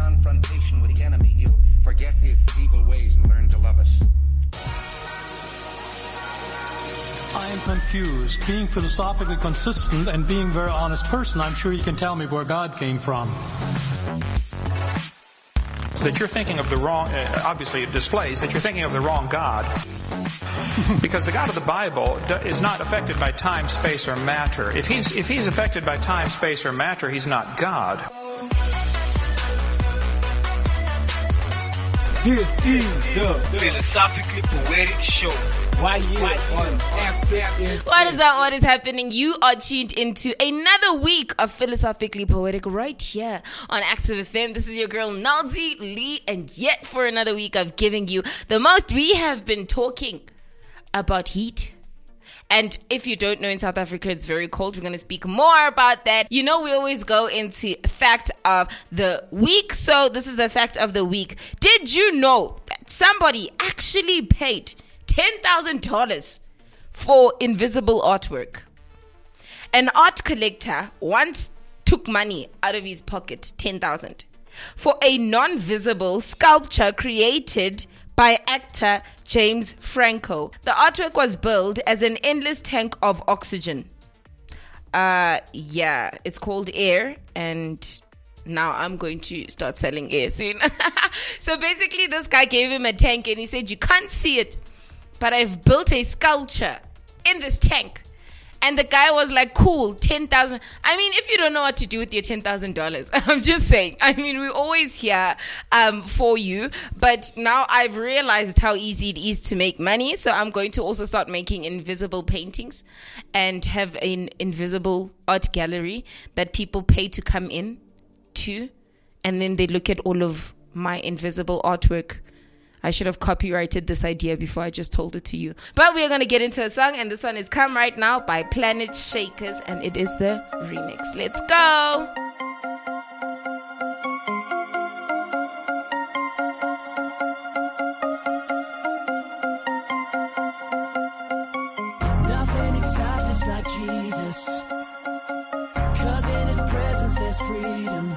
confrontation with the enemy, he'll forget his evil ways and learn to love us. I am confused. Being philosophically consistent and being a very honest person, I'm sure you can tell me where God came from. That you're thinking of the wrong, uh, obviously it displays that you're thinking of the wrong God. because the God of the Bible is not affected by time, space, or matter. If he's, if he's affected by time, space, or matter, he's not God. This is the Philosophically Poetic Show. Right here on What is up? What is happening? You are tuned into another week of Philosophically Poetic right here on Active FM. This is your girl Nalzi Lee, and yet for another week of giving you the most. We have been talking about heat. And if you don't know, in South Africa, it's very cold. We're going to speak more about that. You know, we always go into fact of the week. So this is the fact of the week. Did you know that somebody actually paid $10,000 for invisible artwork? An art collector once took money out of his pocket, 10,000, for a non-visible sculpture created by actor James Franco. The artwork was billed as an endless tank of oxygen. Uh yeah, it's called Air and now I'm going to start selling air soon. so basically this guy gave him a tank and he said you can't see it, but I've built a sculpture in this tank and the guy was like, cool, 10,000. I mean, if you don't know what to do with your $10,000, I'm just saying. I mean, we're always here um, for you. But now I've realized how easy it is to make money. So I'm going to also start making invisible paintings and have an invisible art gallery that people pay to come in to. And then they look at all of my invisible artwork I should have copyrighted this idea before I just told it to you. But we are going to get into a song, and this one is Come Right Now by Planetshakers, and it is the remix. Let's go. Nothing excites us like Jesus. Cause in his presence there's freedom.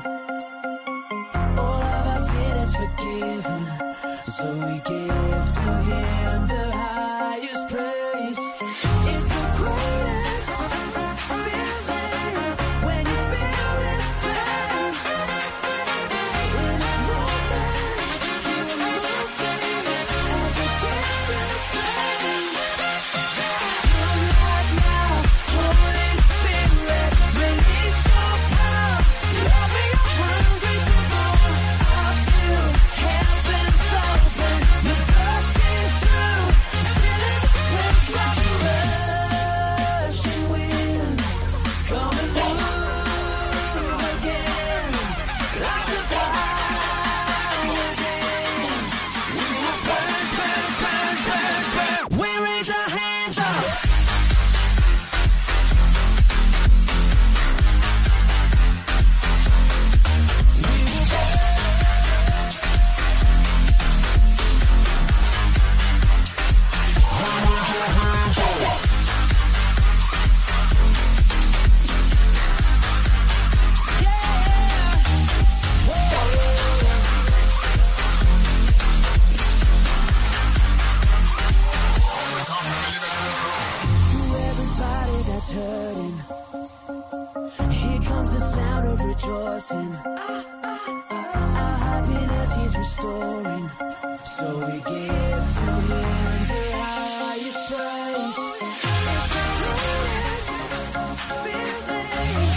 All of our sin is forgiven. So we give to him the highest praise. Happiness he's restoring, so we give to him the highest praise. It's the feeling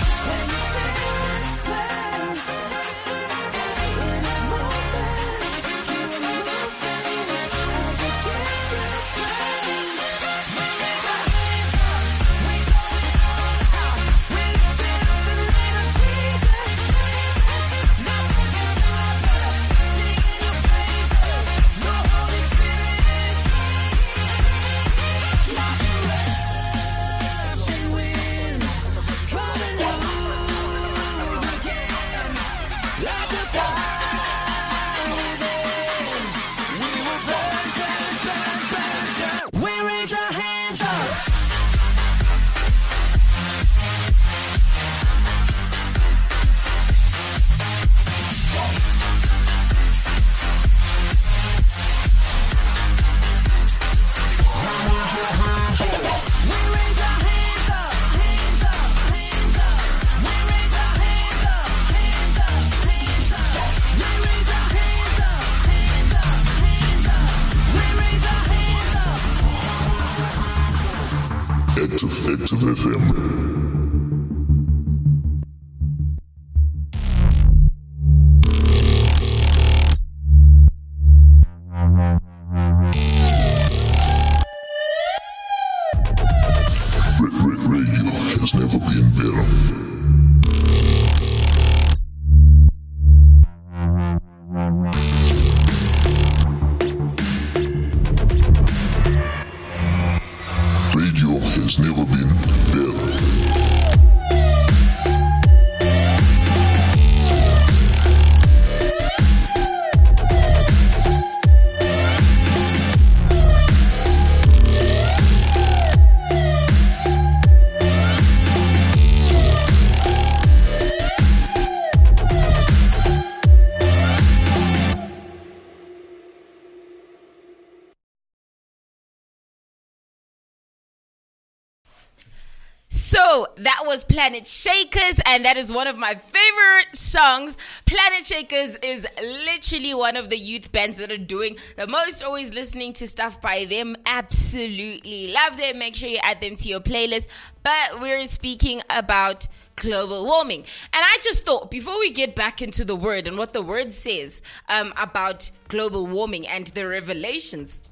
So that was Planetshakers, and that is one of my favorite songs. Planetshakers is literally one of the youth bands that are doing the most, always listening to stuff by them. Absolutely love them. Make sure you add them to your playlist. But we're speaking about global warming. And I just thought before we get back into the word and what the word says um, about global warming and the revelations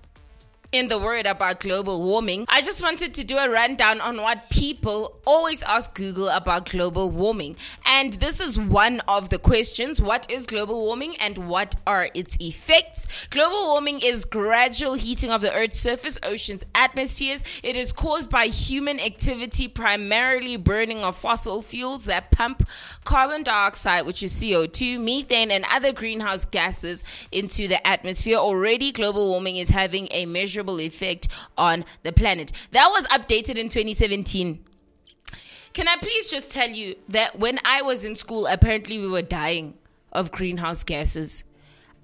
in the word about global warming, I just wanted to do a rundown on what people always ask Google about global warming. And this is one of the questions What is global warming and what are its effects? Global warming is gradual heating of the Earth's surface, oceans, atmospheres. It is caused by human activity, primarily burning of fossil fuels that pump carbon dioxide, which is CO2, methane, and other greenhouse gases into the atmosphere. Already, global warming is having a measurable effect on the planet. That was updated in 2017. Can I please just tell you that when I was in school, apparently we were dying of greenhouse gases.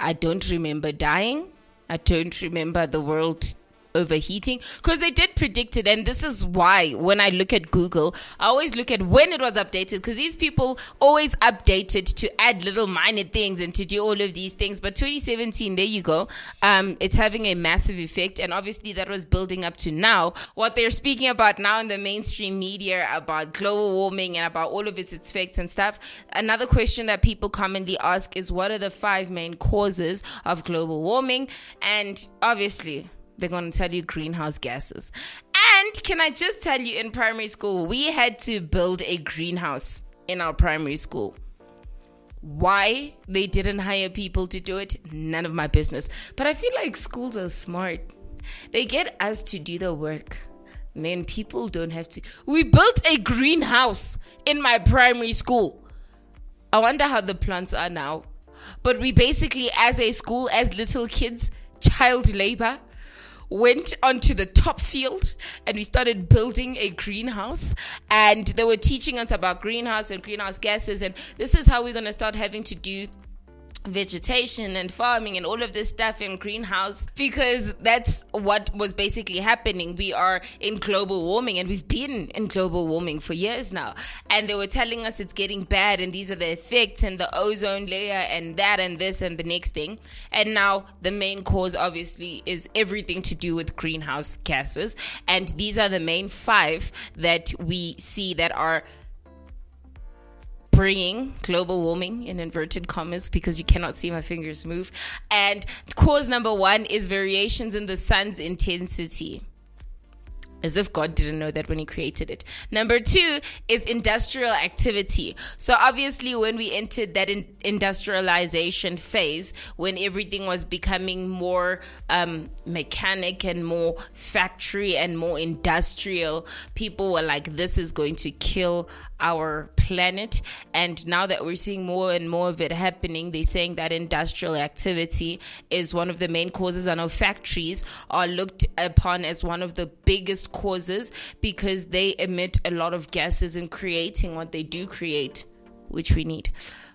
I don't remember dying. I don't remember the world overheating? Because they did predict it and this is why when i look at google i always look at when it was updated because these people always update it to add little minor things and to do all of these things. But 2017 there you go. Um, it's having a massive effect and obviously that was building up to now. What they're speaking about now in the mainstream media about global warming and about all of its effects and stuff another question that people commonly ask is what are the five main causes of global warming? And obviously they're going to tell you greenhouse gases. And can I just tell you, in primary school, we had to build a greenhouse in our primary school. Why they didn't hire people to do it, none of my business. But I feel like schools are smart. They get us to do the work. And then people don't have to. We built a greenhouse in my primary school. I wonder how the plants are now. But we basically, as a school, as little kids, child labor, went onto the top field and we started building a greenhouse. And they were teaching us about greenhouse and greenhouse gases. And this is how we're going to start having to do vegetation and farming and all of this stuff in greenhouse because that's what was basically happening. We are in global warming and we've been in global warming for years now. And they were telling us it's getting bad and these are the effects and the ozone layer and that and this and the next thing. And now the main cause obviously is everything to do with greenhouse gases. And these are the main five that we see that are global warming in inverted commas because you cannot see my fingers move. And cause number one is variations in the sun's intensity. As if God didn't know that when He created it. Number two is industrial activity. So, obviously, when we entered that in- industrialization phase, when everything was becoming more um, mechanic and more factory and more industrial, people were like, this is going to kill our planet. And now that we're seeing more and more of it happening, they're saying that industrial activity is one of the main causes. I know factories are looked upon as one of the biggest causes because they emit a lot of gases in creating what they do create, which we need.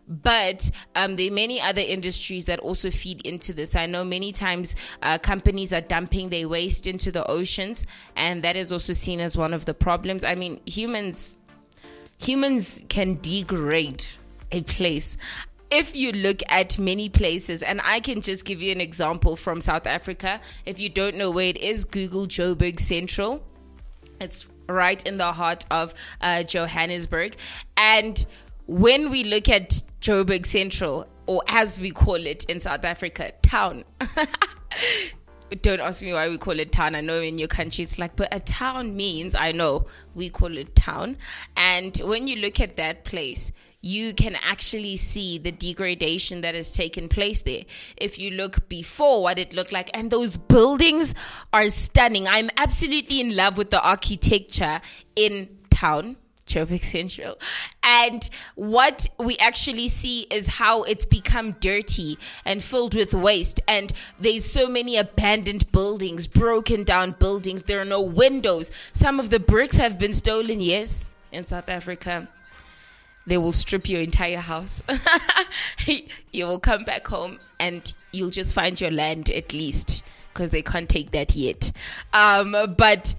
But um, there are many other industries that also feed into this. I know many times uh, companies are dumping their waste into the oceans, and that is also seen as one of the problems. I mean, humans humans can degrade a place if you look at many places, and I can just give you an example from South Africa. If you don't know where it is, Google Joburg Central. It's right in the heart of uh, Johannesburg. And when we look at Joburg Central, or as we call it in South Africa, town. Don't ask me why we call it town. I know in your country it's like, but a town means, I know we call it town. And when you look at that place, you can actually see the degradation that has taken place there. If you look before what it looked like, and those buildings are stunning. I'm absolutely in love with the architecture in town. Joburg Central. And what we actually see is how it's become dirty and filled with waste. And there's so many abandoned buildings, broken down buildings. There are no windows. Some of the bricks have been stolen, yes, in South Africa they will strip your entire house. you will come back home and you'll just find your land at least because they can't take that yet. Um, but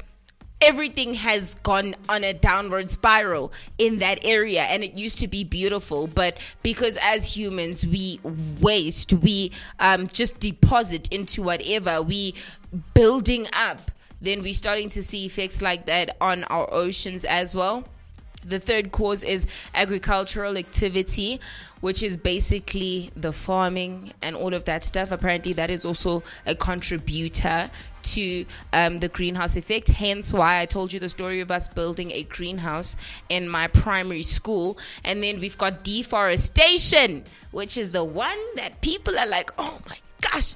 everything has gone on a downward spiral in that area and it used to be beautiful but because as humans we waste we um, just deposit into whatever we building up then we're starting to see effects like that on our oceans as well the third cause is agricultural activity, which is basically the farming and all of that stuff. Apparently, that is also a contributor to um, the greenhouse effect. Hence, why I told you the story of us building a greenhouse in my primary school. And then we've got deforestation, which is the one that people are like, oh my gosh,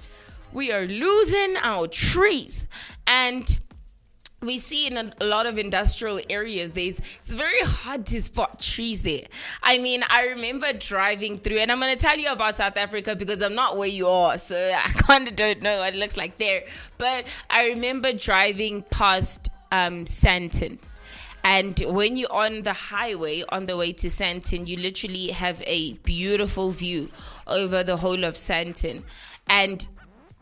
we are losing our trees. And we see in a, lot of industrial areas there's it's very hard to spot trees there. I mean i remember driving through and i'm going to tell you about south africa because i'm not where you are so i kind of don't know what it looks like there. But i remember driving past um, Sandton. And when you're on the highway on the way to Sandton, you literally have a beautiful view over the whole of Sandton. And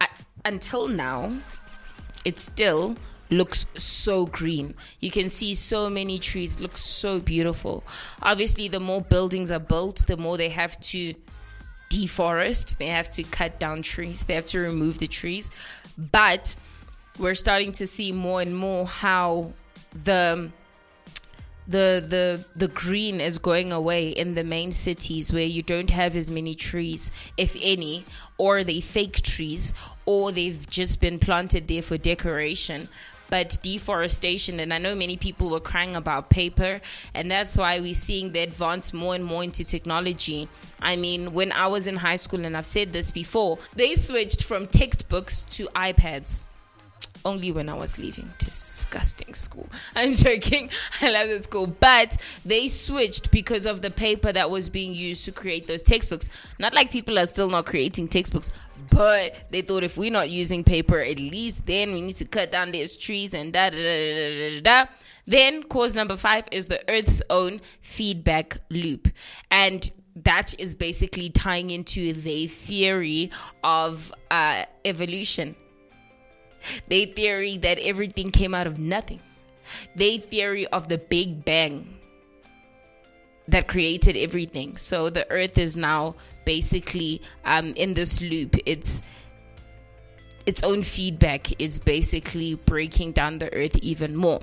I, until now, it's still looks so green. You can see so many trees, looks so beautiful. Obviously, the more buildings are built, the more they have to deforest, they have to cut down trees, they have to remove the trees. But we're starting to see more and more how the the the the green is going away in the main cities where you don't have as many trees if any or they fake trees or they've just been planted there for decoration but deforestation. And I know many people were crying about paper, and that's why we're seeing the advance more and more into technology. I mean, when I was in high school, and I've said this before, they switched from textbooks to iPads only when I was leaving. Disgusting school. I'm joking. I love that school. But they switched because of the paper that was being used to create those textbooks. Not like people are still not creating textbooks, but they thought if we're not using paper, at least then we need to cut down these trees and da da da da da da. Then cause number five is the Earth's own feedback loop. And that is basically tying into the theory of uh, evolution they theory that everything came out of nothing. They theory of the Big Bang that created everything. So the Earth is now basically um, in this loop. It's its own feedback is basically breaking down the Earth even more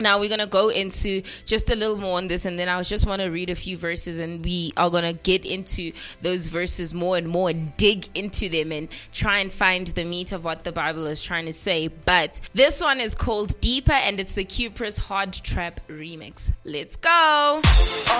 now we're going to go into just a little more on this and then i just want to read a few verses and we are going to get into those verses more and more and dig into them and try and find the meat of what the bible is trying to say. But this one is called deeper and it's the Cupris hard trap remix. Let's go. So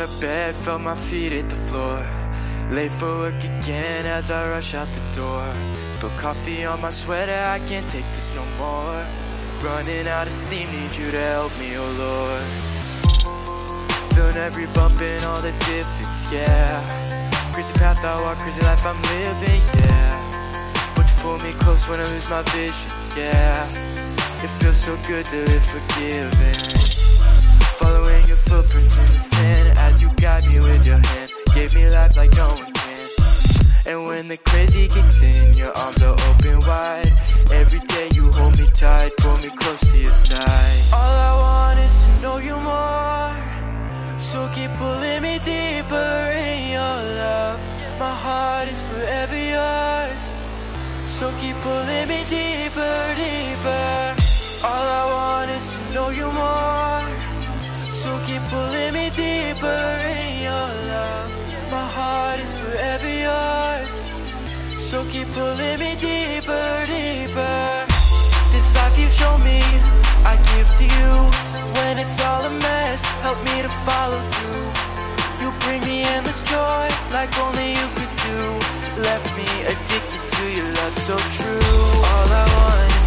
out of bed, felt my feet hit the floor. Late for work again as I rush out the door. Spill coffee on my sweater, I can't take this no more. Running out of steam, need you to help me, oh Lord. Feeling every bump and all the difference, yeah. Crazy path I walk, crazy life I'm living, yeah. But you pull me close when I lose my vision, yeah. It feels so good to live forgiven. Following your footprints in the sand as you guide me with your hand. Gave me life like no one can. And when the crazy kicks in, your arms are open wide. Every day you hold me tight, pull me close to your side. All I want is to know you more. So keep pulling me deeper in your love. My heart is forever yours. So keep pulling me deeper. Pulling me deeper in your love. My heart is forever yours. So keep pulling me deeper, deeper. This life you've shown me, I give to you. When it's all a mess, help me to follow through. You bring me endless joy, like only you could do. Left me addicted to your love so true. All I want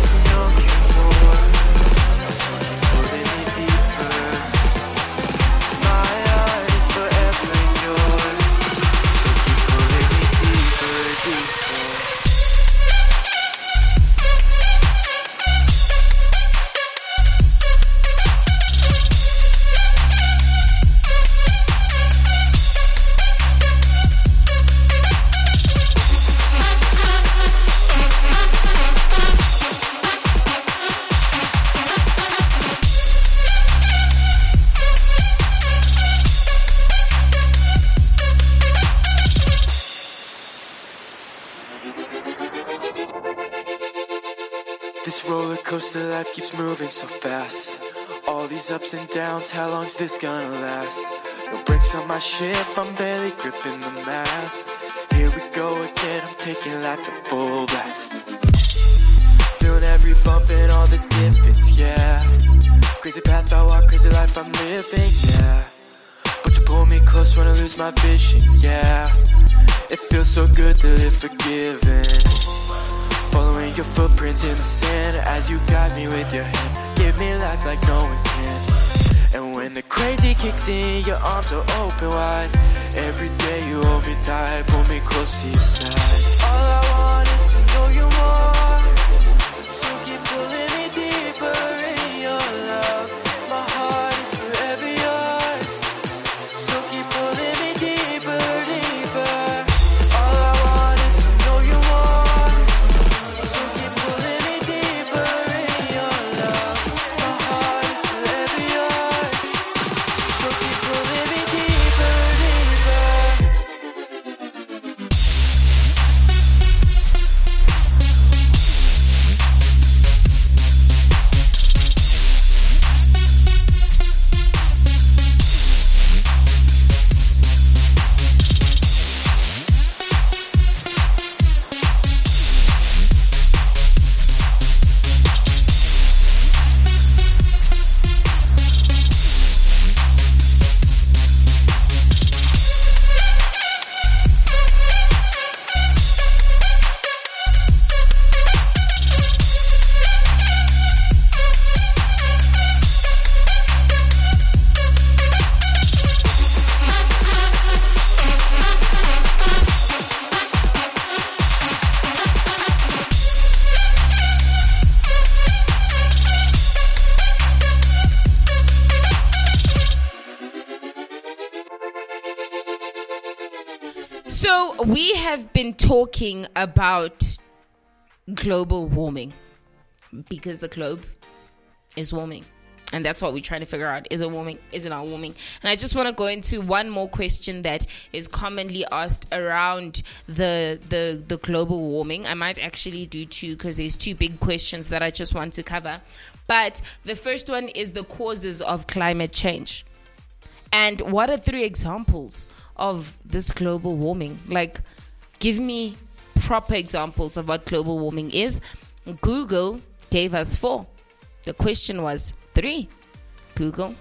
keeps moving so fast. All these ups and downs, how long's this gonna last? No brakes on my ship, I'm barely gripping the mast. Here we go again, I'm taking life at full blast. Feeling every bump and all the difference, yeah. Crazy path I walk, crazy life I'm living, yeah. But you pull me close when I lose my vision, yeah. It feels so good to live forgiven. Following your footprints in the sand as you guide me with your hand. Give me life like no one can. And when the crazy kicks in, your arms are open wide. Every day you hold me tight, pull me close to your side. Been talking about global warming because the globe is warming. And that's what we're trying to figure out. Is it warming? Is it not warming? And I just want to go into one more question that is commonly asked around the the, the global warming. I might actually do two because there's two big questions that I just want to cover. But the first one is the causes of climate change. And what are three examples of this global warming? Like, give me proper examples of what global warming is. Google gave us four. The question was three. Google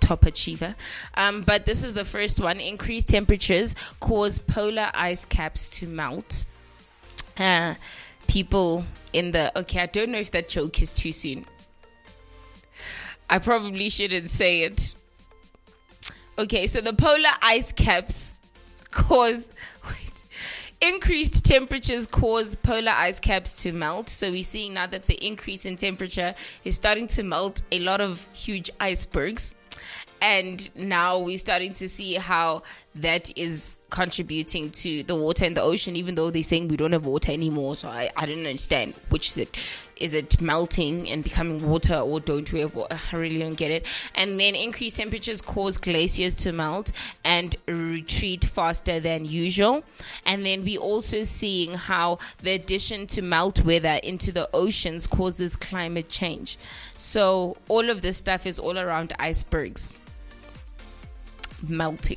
top achiever. Um, but this is the first one. Increased temperatures cause polar ice caps to melt. Uh, people in the okay, I don't know if that joke is too soon. I probably shouldn't say it. Okay, so the polar ice caps cause wait, increased temperatures cause polar ice caps to melt. So we're seeing now that the increase in temperature is starting to melt a lot of huge icebergs. And now we're starting to see how that is contributing to the water in the ocean, even though they're saying we don't have water anymore. So I, I don't understand which is it. Is it melting and becoming water, or don't we have water? I really don't get it. And then increased temperatures cause glaciers to melt and retreat faster than usual. And then we also seeing how the addition to melt water into the oceans causes climate change. So all of this stuff is all around icebergs melting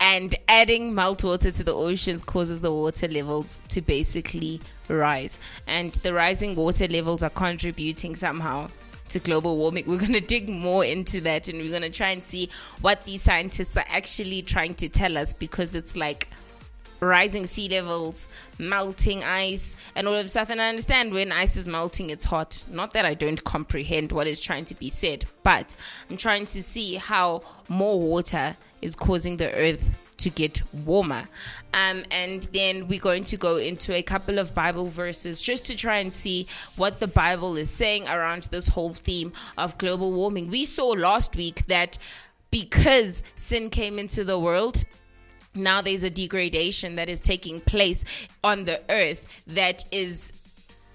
and adding melt water to the oceans causes the water levels to basically rise and the rising water levels are contributing somehow to global warming we're going to dig more into that and we're going to try and see what these scientists are actually trying to tell us because it's like rising sea levels, melting ice, and all of stuff. And I understand when ice is melting, it's hot. Not that I don't comprehend what is trying to be said, but I'm trying to see how more water is causing the earth to get warmer. Um, and then we're going to go into a couple of Bible verses just to try and see what the Bible is saying around this whole theme of global warming. We saw last week that because sin came into the world, now there's a degradation that is taking place on the earth that is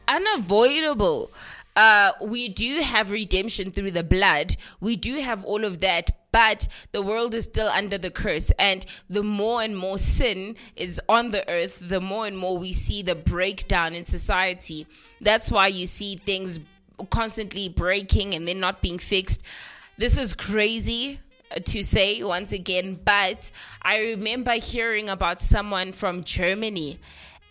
unavoidable. Uh, we do have redemption through the blood. We do have all of that, but the world is still under the curse. And the more and more sin is on the earth, the more and more we see the breakdown in society. That's why you see things constantly breaking and then not being fixed. This is crazy to say once again, but I remember hearing about someone from Germany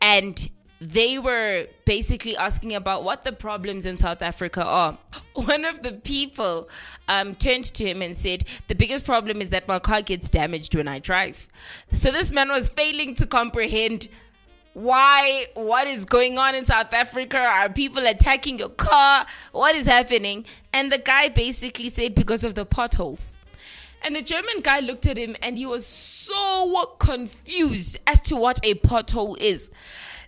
and they were basically asking about what the problems in South Africa are. One of the people um, turned to him and said, The biggest problem is that my car gets damaged when I drive. So this man was failing to comprehend why what is going on in South Africa? Are people attacking your car? What is happening? And the guy basically said because of the potholes. And the German guy looked at him and he was so confused as to what a pothole is.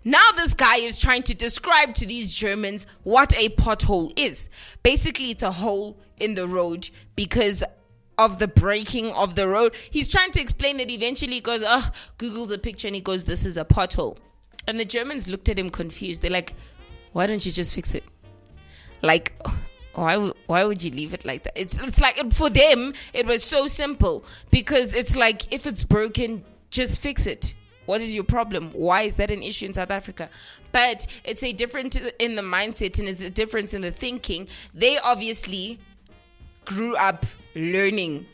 Now, this guy is trying to describe to these Germans what a pothole is. Basically, it's a hole in the road because of the breaking of the road. He's trying to explain it. Eventually, he goes, Oh, Google's a picture and he goes, This is a pothole. And the Germans looked at him confused. They're like, Why don't you just fix it? Like, why would why would you leave it like that? It's it's like for them it was so simple because it's like if it's broken, just fix it. What is your problem? Why is that an issue in South Africa? But it's a difference in the mindset and it's a difference in the thinking. They obviously grew up learning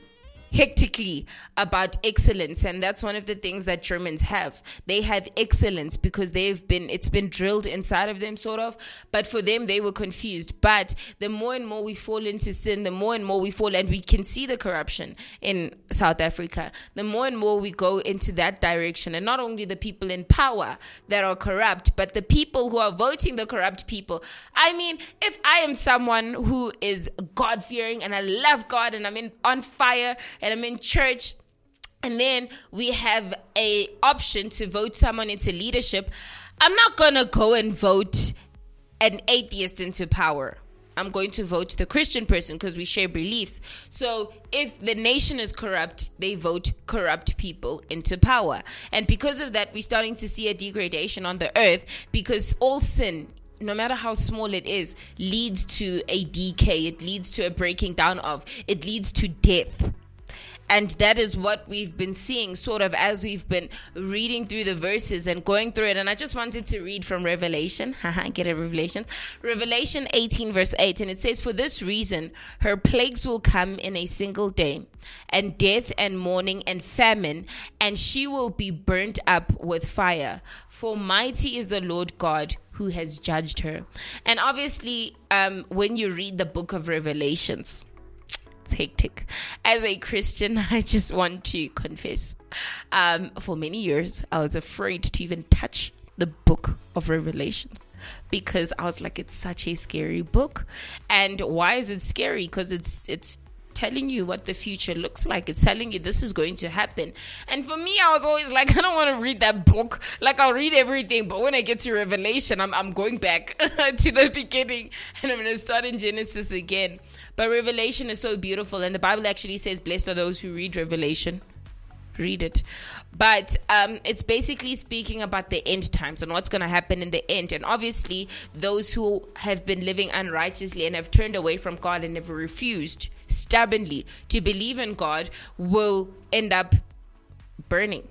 hectically about excellence. And that's one of the things that Germans have. They have excellence because they've been it's been drilled inside of them sort of. But for them they were confused. But the more and more we fall into sin the more and more we fall and we can see the corruption in South Africa the more and more we go into that direction. And not only the people in power that are corrupt but the people who are voting the corrupt people. I mean if I am someone who is God fearing and I love God and I'm in on fire and I'm in church. And then we have a option to vote someone into leadership. I'm not gonna go and vote an atheist into power. I'm going to vote the christian person because we share beliefs. So if the nation is corrupt they vote corrupt people into power. And because of that we're starting to see a degradation on the earth because all sin no matter how small it is leads to a decay. It leads to a breaking down of. It leads to death and that is what we've been seeing sort of as we've been reading through the verses and going through it. And i just wanted to read from revelation. Haha, get a revelation. Revelation 18 verse 8 and it says for this reason her plagues will come in a single day and death and mourning and famine and she will be burnt up with fire. For mighty is the lord god who has judged her. And obviously um, when you read the book of revelations hectic. As a Christian, I just want to confess. Um, for many years, I was afraid to even touch the book of Revelations because I was like, it's such a scary book. And why is it scary? Because it's it's telling you what the future looks like. It's telling you this is going to happen. And for me, I was always like, I don't want to read that book. Like I'll read everything, but when I get to Revelation, I'm I'm going back to the beginning and I'm gonna start in Genesis again. But Revelation is so beautiful, and the Bible actually says, "Blessed are those who read Revelation." read it. But um, it's basically speaking about the end times and what's going to happen in the end. And obviously, those who have been living unrighteously and have turned away from God and have refused stubbornly to believe in God will end up burning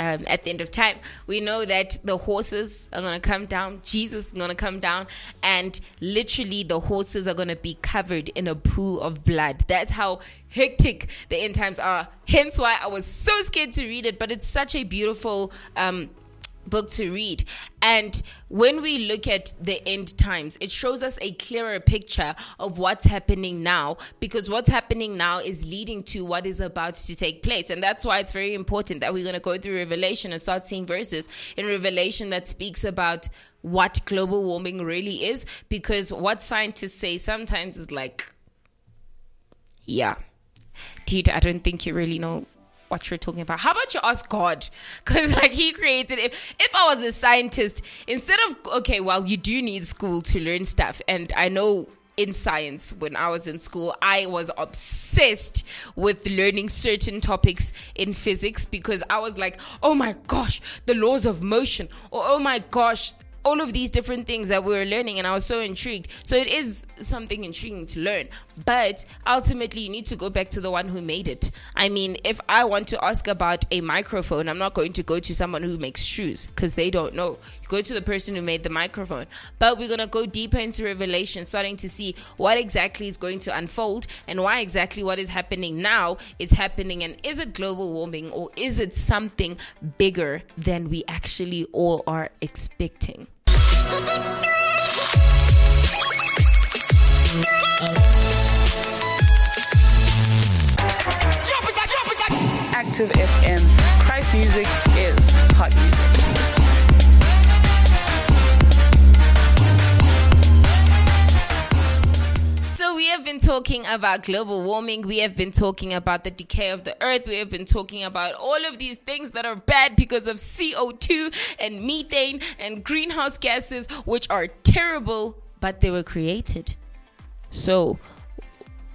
um, at the end of time. We know that the horses are going to come down, Jesus is going to come down, and literally the horses are going to be covered in a pool of blood. That's how hectic the end times are. Hence why I was so scared to read it, but it's such a beautiful. Um, book to read. And when we look at the end times, it shows us a clearer picture of what's happening now because what's happening now is leading to what is about to take place. And that's why it's very important that we're going to go through Revelation and start seeing verses in Revelation that speaks about what global warming really is because what scientists say sometimes is like, yeah, dude, I don't think you really know what you're talking about. How about you ask God? Because like He created. If if I was a scientist, instead of okay, well, you do need school to learn stuff, and I know in science when I was in school, I was obsessed with learning certain topics in physics because I was like, oh my gosh, the laws of motion, or oh my gosh, all of these different things that we were learning and I was so intrigued. So it is something intriguing to learn. But ultimately you need to go back to the one who made it. I mean, if I want to ask about a microphone, I'm not going to go to someone who makes shoes because they don't know. You go to the person who made the microphone. But we're going to go deeper into revelation starting to see what exactly is going to unfold and why exactly what is happening now is happening and is it global warming or is it something bigger than we actually all are expecting? Active FM. Christ music is hot music. So we have been talking about global warming. We have been talking about the decay of the earth. We have been talking about all of these things that are bad because of CO2 and methane and greenhouse gases, which are terrible, but they were created. So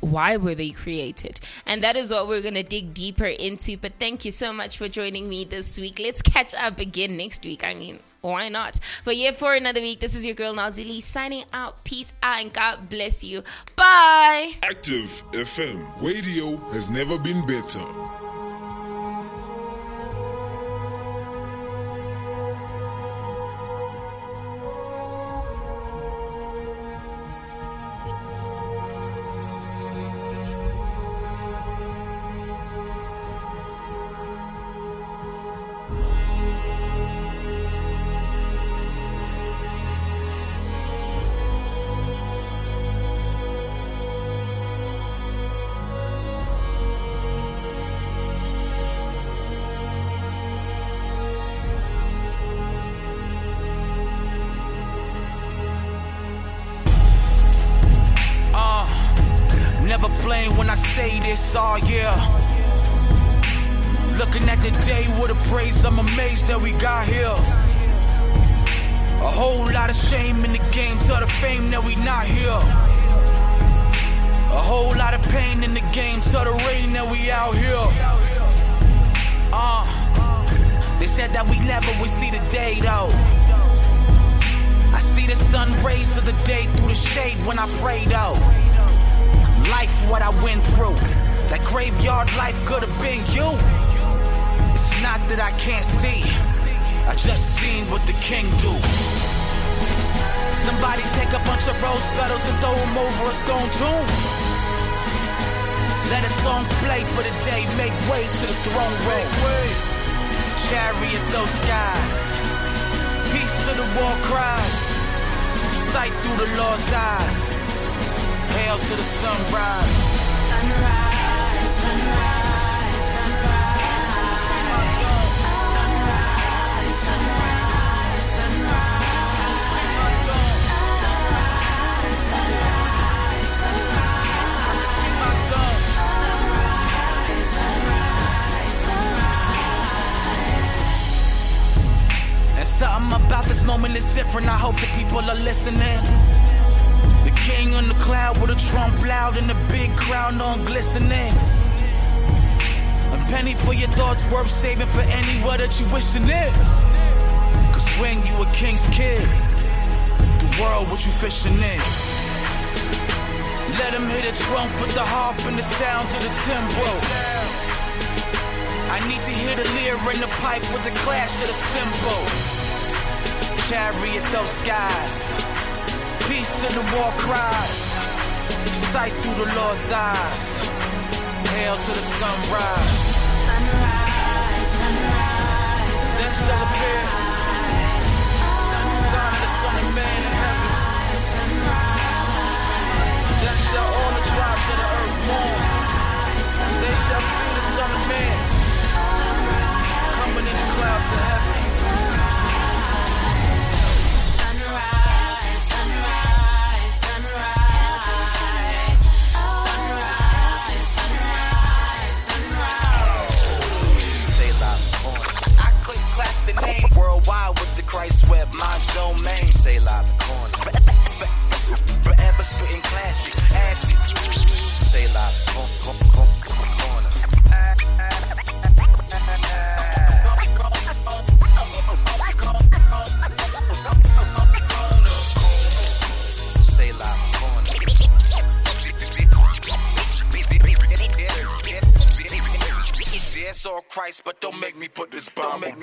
why were they created? And that is what we're going to dig deeper into. But thank you so much for joining me this week. Let's catch up again next week. I mean, why not? But yeah, for another week, this is your girl Nazili signing out. Peace out and God bless you. Bye. Active FM. Radio has never been better. Looking at the day with a praise, I'm amazed that we got here. A whole lot of shame in the game, to the fame that we not here. A whole lot of pain in the game, to the rain that we out here. Uh, they said that we never would see the day though. I see the sun rays of the day through the shade when I pray though. Life, what I went through. That graveyard life could have been you. It's not that I can't see. I just seen what the king do. Somebody take a bunch of rose petals and throw them over a stone tomb. Let a song play for the day, make way to the throne room. Chariot those skies. Peace to the war cries. Sight through the Lord's eyes. Hail to the sunrise. And worth saving for any anywhere that you wishing it. Cause when you a king's kid, the world what you fishing in. Let him hit a trump with the harp and the sound of the timbre. I need to hear the lyre and the pipe with the clash of the cymbal. Chariot those skies, peace in the war cries, sight through the Lord's eyes. Hail to the. Sunrise, Christ web, my domain. Say loud, corner. Forever spitting classics, acid. Say loud, Christ, but don't make me put this bomb on